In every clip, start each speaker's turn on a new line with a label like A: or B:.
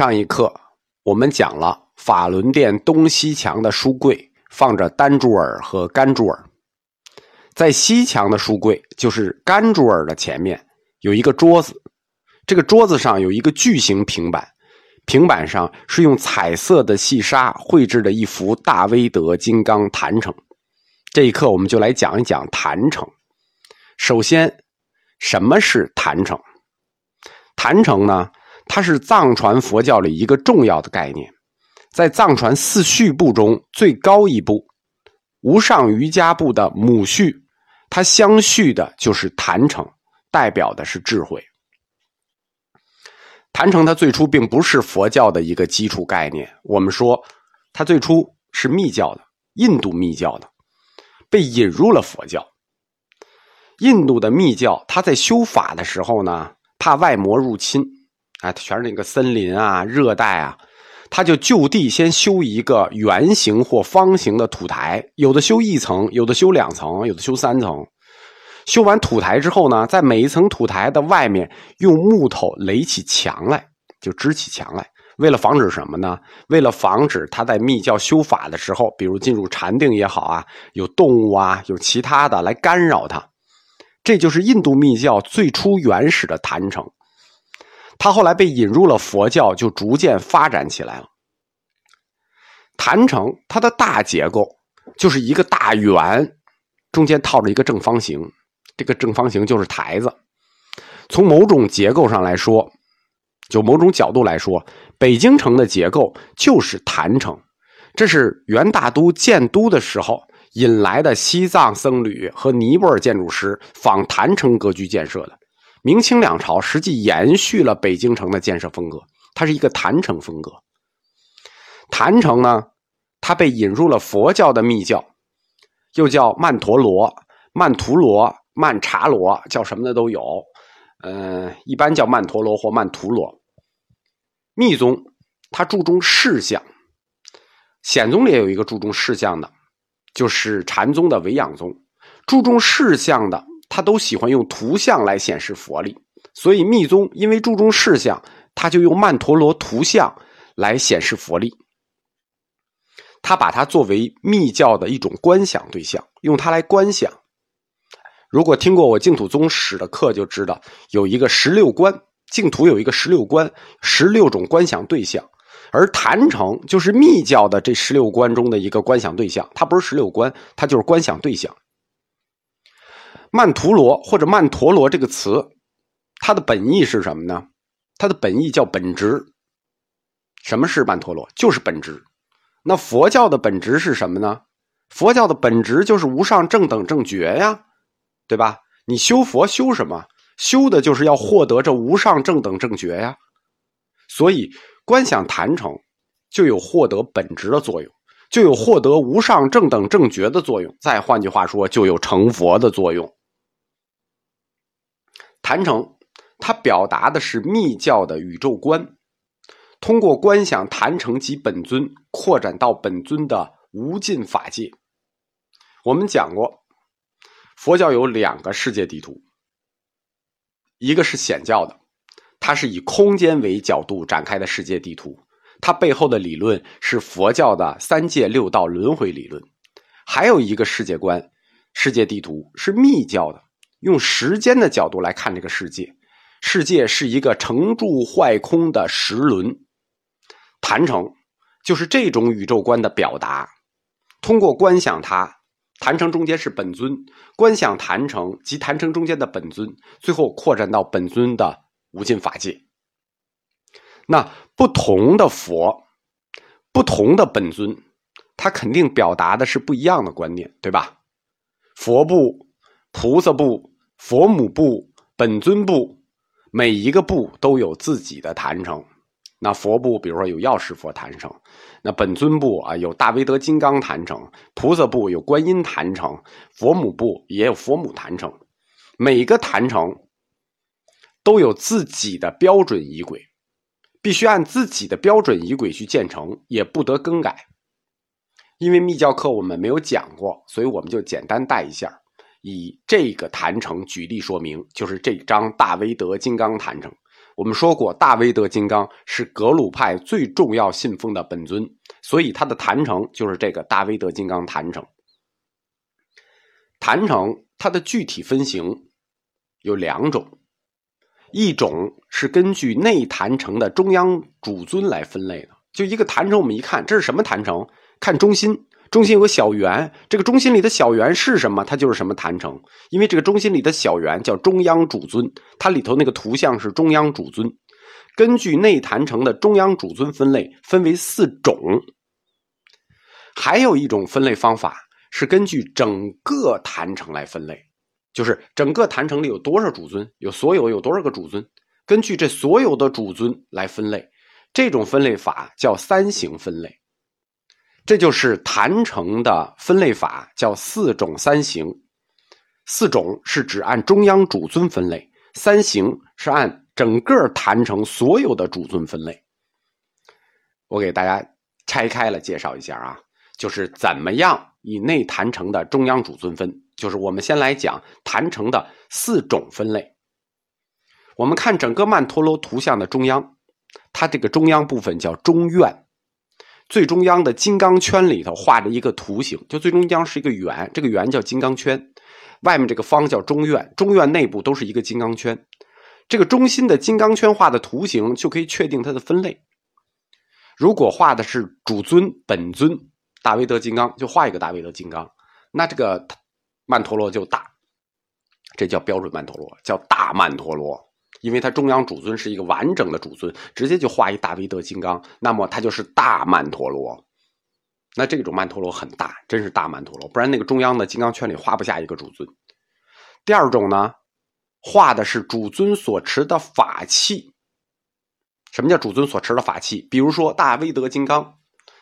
A: 上一课我们讲了法轮殿东西墙的书柜放着丹珠尔和甘珠尔，在西墙的书柜就是甘珠尔的前面有一个桌子，这个桌子上有一个巨型平板，平板上是用彩色的细沙绘制的一幅大威德金刚坛城。这一课我们就来讲一讲坛城。首先，什么是坛城？坛城呢？它是藏传佛教里一个重要的概念，在藏传四序部中最高一部无上瑜伽部的母序，它相续的就是坛城，代表的是智慧。坛城它最初并不是佛教的一个基础概念，我们说它最初是密教的，印度密教的，被引入了佛教。印度的密教，它在修法的时候呢，怕外魔入侵。啊，全是那个森林啊，热带啊，他就就地先修一个圆形或方形的土台，有的修一层，有的修两层，有的修三层。修完土台之后呢，在每一层土台的外面用木头垒起墙来，就支起墙来。为了防止什么呢？为了防止他在密教修法的时候，比如进入禅定也好啊，有动物啊，有其他的来干扰他。这就是印度密教最初原始的坛城。它后来被引入了佛教，就逐渐发展起来了。坛城它的大结构就是一个大圆，中间套着一个正方形，这个正方形就是台子。从某种结构上来说，就某种角度来说，北京城的结构就是坛城。这是元大都建都的时候引来的西藏僧侣和尼泊尔建筑师仿坛城格局建设的。明清两朝实际延续了北京城的建设风格，它是一个坛城风格。坛城呢，它被引入了佛教的密教，又叫曼陀罗、曼陀罗、曼茶罗，叫什么的都有。嗯，一般叫曼陀罗或曼陀罗。密宗它注重事相，显宗里也有一个注重事相的，就是禅宗的维养宗，注重事相的。他都喜欢用图像来显示佛力，所以密宗因为注重事项，他就用曼陀罗图像来显示佛力。他把它作为密教的一种观想对象，用它来观想。如果听过我净土宗史的课，就知道有一个十六观，净土有一个十六观，十六种观想对象，而坛城就是密教的这十六观中的一个观想对象。它不是十六观，它就是观想对象。曼陀罗或者曼陀罗这个词，它的本意是什么呢？它的本意叫本质。什么是曼陀罗？就是本质。那佛教的本质是什么呢？佛教的本质就是无上正等正觉呀，对吧？你修佛修什么？修的就是要获得这无上正等正觉呀。所以观想坛城就有获得本质的作用，就有获得无上正等正觉的作用。再换句话说，就有成佛的作用。坛城，它表达的是密教的宇宙观，通过观想坛城及本尊，扩展到本尊的无尽法界。我们讲过，佛教有两个世界地图，一个是显教的，它是以空间为角度展开的世界地图，它背后的理论是佛教的三界六道轮回理论；还有一个世界观，世界地图是密教的。用时间的角度来看这个世界，世界是一个成住坏空的时轮，坛城就是这种宇宙观的表达。通过观想它，坛城中间是本尊，观想坛城及坛城中间的本尊，最后扩展到本尊的无尽法界。那不同的佛，不同的本尊，它肯定表达的是不一样的观念，对吧？佛部、菩萨部。佛母部、本尊部，每一个部都有自己的坛城。那佛部，比如说有药师佛坛城；那本尊部啊，有大威德金刚坛城；菩萨部有观音坛城；佛母部也有佛母坛城。每个坛城都有自己的标准仪轨，必须按自己的标准仪轨去建成，也不得更改。因为密教课我们没有讲过，所以我们就简单带一下。以这个坛城举例说明，就是这张大威德金刚坛城。我们说过，大威德金刚是格鲁派最重要信奉的本尊，所以它的坛城就是这个大威德金刚坛城。坛城它的具体分型有两种，一种是根据内坛城的中央主尊来分类的，就一个坛城，我们一看这是什么坛城，看中心。中心有个小圆，这个中心里的小圆是什么？它就是什么坛城。因为这个中心里的小圆叫中央主尊，它里头那个图像是中央主尊。根据内坛城的中央主尊分类，分为四种。还有一种分类方法是根据整个坛城来分类，就是整个坛城里有多少主尊，有所有有多少个主尊，根据这所有的主尊来分类。这种分类法叫三型分类。这就是坛城的分类法，叫四种三行。四种是指按中央主尊分类，三行是按整个坛城所有的主尊分类。我给大家拆开了介绍一下啊，就是怎么样以内坛城的中央主尊分。就是我们先来讲坛城的四种分类。我们看整个曼陀罗图像的中央，它这个中央部分叫中院。最中央的金刚圈里头画着一个图形，就最中央是一个圆，这个圆叫金刚圈，外面这个方叫中院，中院内部都是一个金刚圈。这个中心的金刚圈画的图形就可以确定它的分类。如果画的是主尊本尊大威德金刚，就画一个大威德金刚，那这个曼陀罗就大，这叫标准曼陀罗，叫大曼陀罗。因为它中央主尊是一个完整的主尊，直接就画一大威德金刚，那么它就是大曼陀罗。那这种曼陀罗很大，真是大曼陀罗，不然那个中央的金刚圈里画不下一个主尊。第二种呢，画的是主尊所持的法器。什么叫主尊所持的法器？比如说大威德金刚，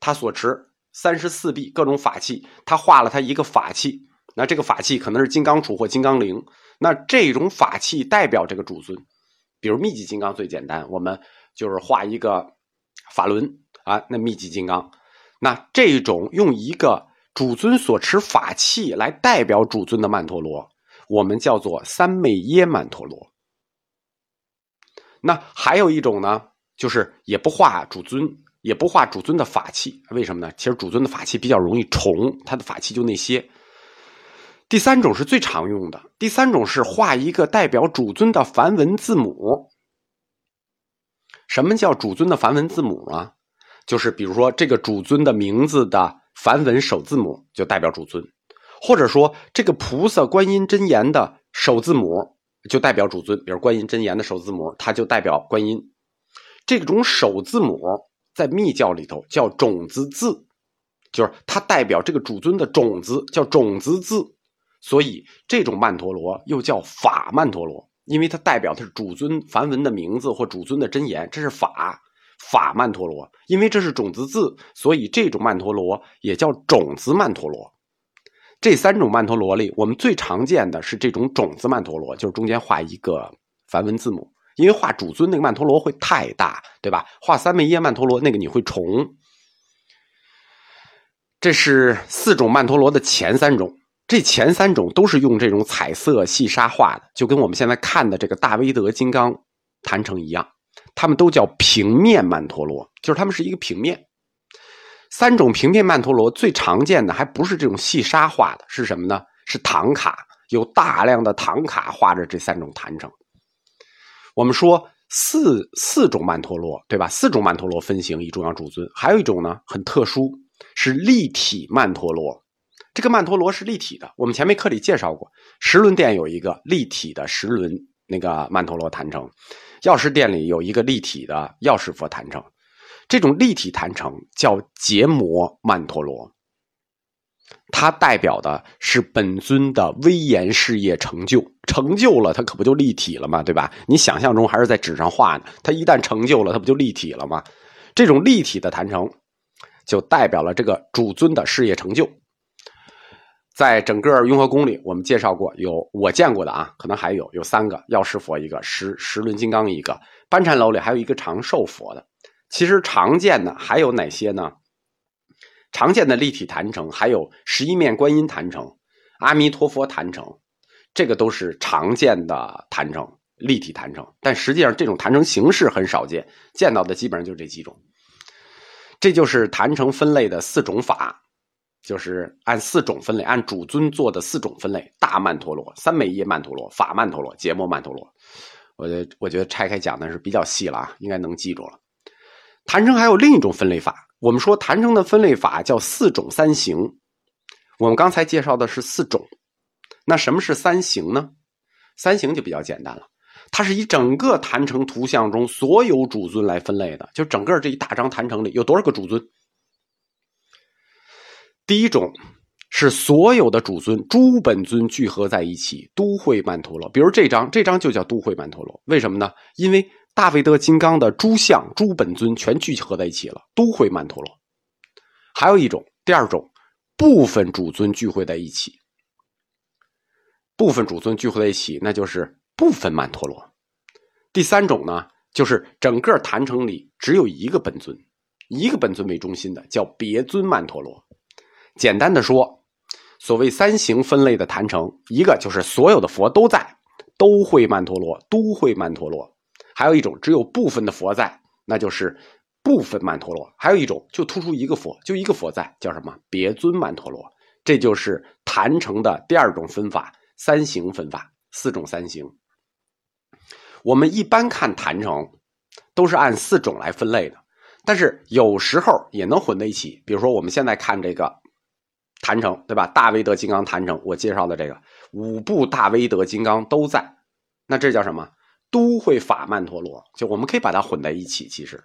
A: 他所持三十四臂各种法器，他画了他一个法器，那这个法器可能是金刚杵或金刚铃，那这种法器代表这个主尊。比如密集金刚最简单，我们就是画一个法轮啊，那密集金刚，那这种用一个主尊所持法器来代表主尊的曼陀罗，我们叫做三昧耶曼陀罗。那还有一种呢，就是也不画主尊，也不画主尊的法器，为什么呢？其实主尊的法器比较容易重，他的法器就那些。第三种是最常用的。第三种是画一个代表主尊的梵文字母。什么叫主尊的梵文字母啊？就是比如说这个主尊的名字的梵文首字母就代表主尊，或者说这个菩萨观音真言的首字母就代表主尊。比如观音真言的首字母，它就代表观音。这种首字母在密教里头叫种子字，就是它代表这个主尊的种子，叫种子字。所以这种曼陀罗又叫法曼陀罗，因为它代表的是主尊梵文的名字或主尊的真言，这是法法曼陀罗。因为这是种子字，所以这种曼陀罗也叫种子曼陀罗。这三种曼陀罗里，我们最常见的是这种种子曼陀罗，就是中间画一个梵文字母。因为画主尊那个曼陀罗会太大，对吧？画三昧耶曼陀罗那个你会重。这是四种曼陀罗的前三种。这前三种都是用这种彩色细沙画的，就跟我们现在看的这个大威德金刚坛城一样，它们都叫平面曼陀罗，就是它们是一个平面。三种平面曼陀罗最常见的还不是这种细沙画的，是什么呢？是唐卡，有大量的唐卡画着这三种坛城。我们说四四种曼陀罗，对吧？四种曼陀罗分型以中央主尊，还有一种呢很特殊，是立体曼陀罗。这个曼陀罗是立体的，我们前面课里介绍过，十轮殿有一个立体的十轮那个曼陀罗坛城，药师殿里有一个立体的药师佛坛城，这种立体坛城叫结魔曼陀罗，它代表的是本尊的威严事业成就，成就了它可不就立体了吗？对吧？你想象中还是在纸上画呢，它一旦成就了，它不就立体了吗？这种立体的坛城，就代表了这个主尊的事业成就。在整个雍和宫里，我们介绍过有我见过的啊，可能还有有三个药师佛，一个十十轮金刚，一个班禅楼里还有一个长寿佛的。其实常见的还有哪些呢？常见的立体坛城还有十一面观音坛城、阿弥陀佛坛城，这个都是常见的坛城，立体坛城，但实际上这种坛城形式很少见，见到的基本上就这几种。这就是坛城分类的四种法，就是按四种分类，按主尊做的四种分类：大曼陀罗、三昧耶曼陀罗、法曼陀罗、结摩曼陀罗。我觉得我觉得拆开讲的是比较细了啊，应该能记住了。坛城还有另一种分类法，我们说坛城的分类法叫四种三行。我们刚才介绍的是四种，那什么是三行呢？三行就比较简单了。它是以整个坛城图像中所有主尊来分类的，就整个这一大张坛城里有多少个主尊？第一种是所有的主尊诸本尊聚合在一起，都会曼陀罗。比如这张，这张就叫都会曼陀罗。为什么呢？因为大威德金刚的诸相诸本尊全聚合在一起了，都会曼陀罗。还有一种，第二种，部分主尊聚会在一起，部分主尊聚会在一起，那就是。部分曼陀罗，第三种呢，就是整个坛城里只有一个本尊，一个本尊为中心的，叫别尊曼陀罗。简单的说，所谓三行分类的坛城，一个就是所有的佛都在，都会曼陀罗，都会曼陀罗；还有一种只有部分的佛在，那就是部分曼陀罗；还有一种就突出一个佛，就一个佛在，叫什么别尊曼陀罗。这就是坛城的第二种分法，三行分法，四种三行。我们一般看坛城，都是按四种来分类的，但是有时候也能混在一起。比如说，我们现在看这个坛城，对吧？大威德金刚坛城，我介绍的这个五部大威德金刚都在，那这叫什么？都会法曼陀罗，就我们可以把它混在一起。其实，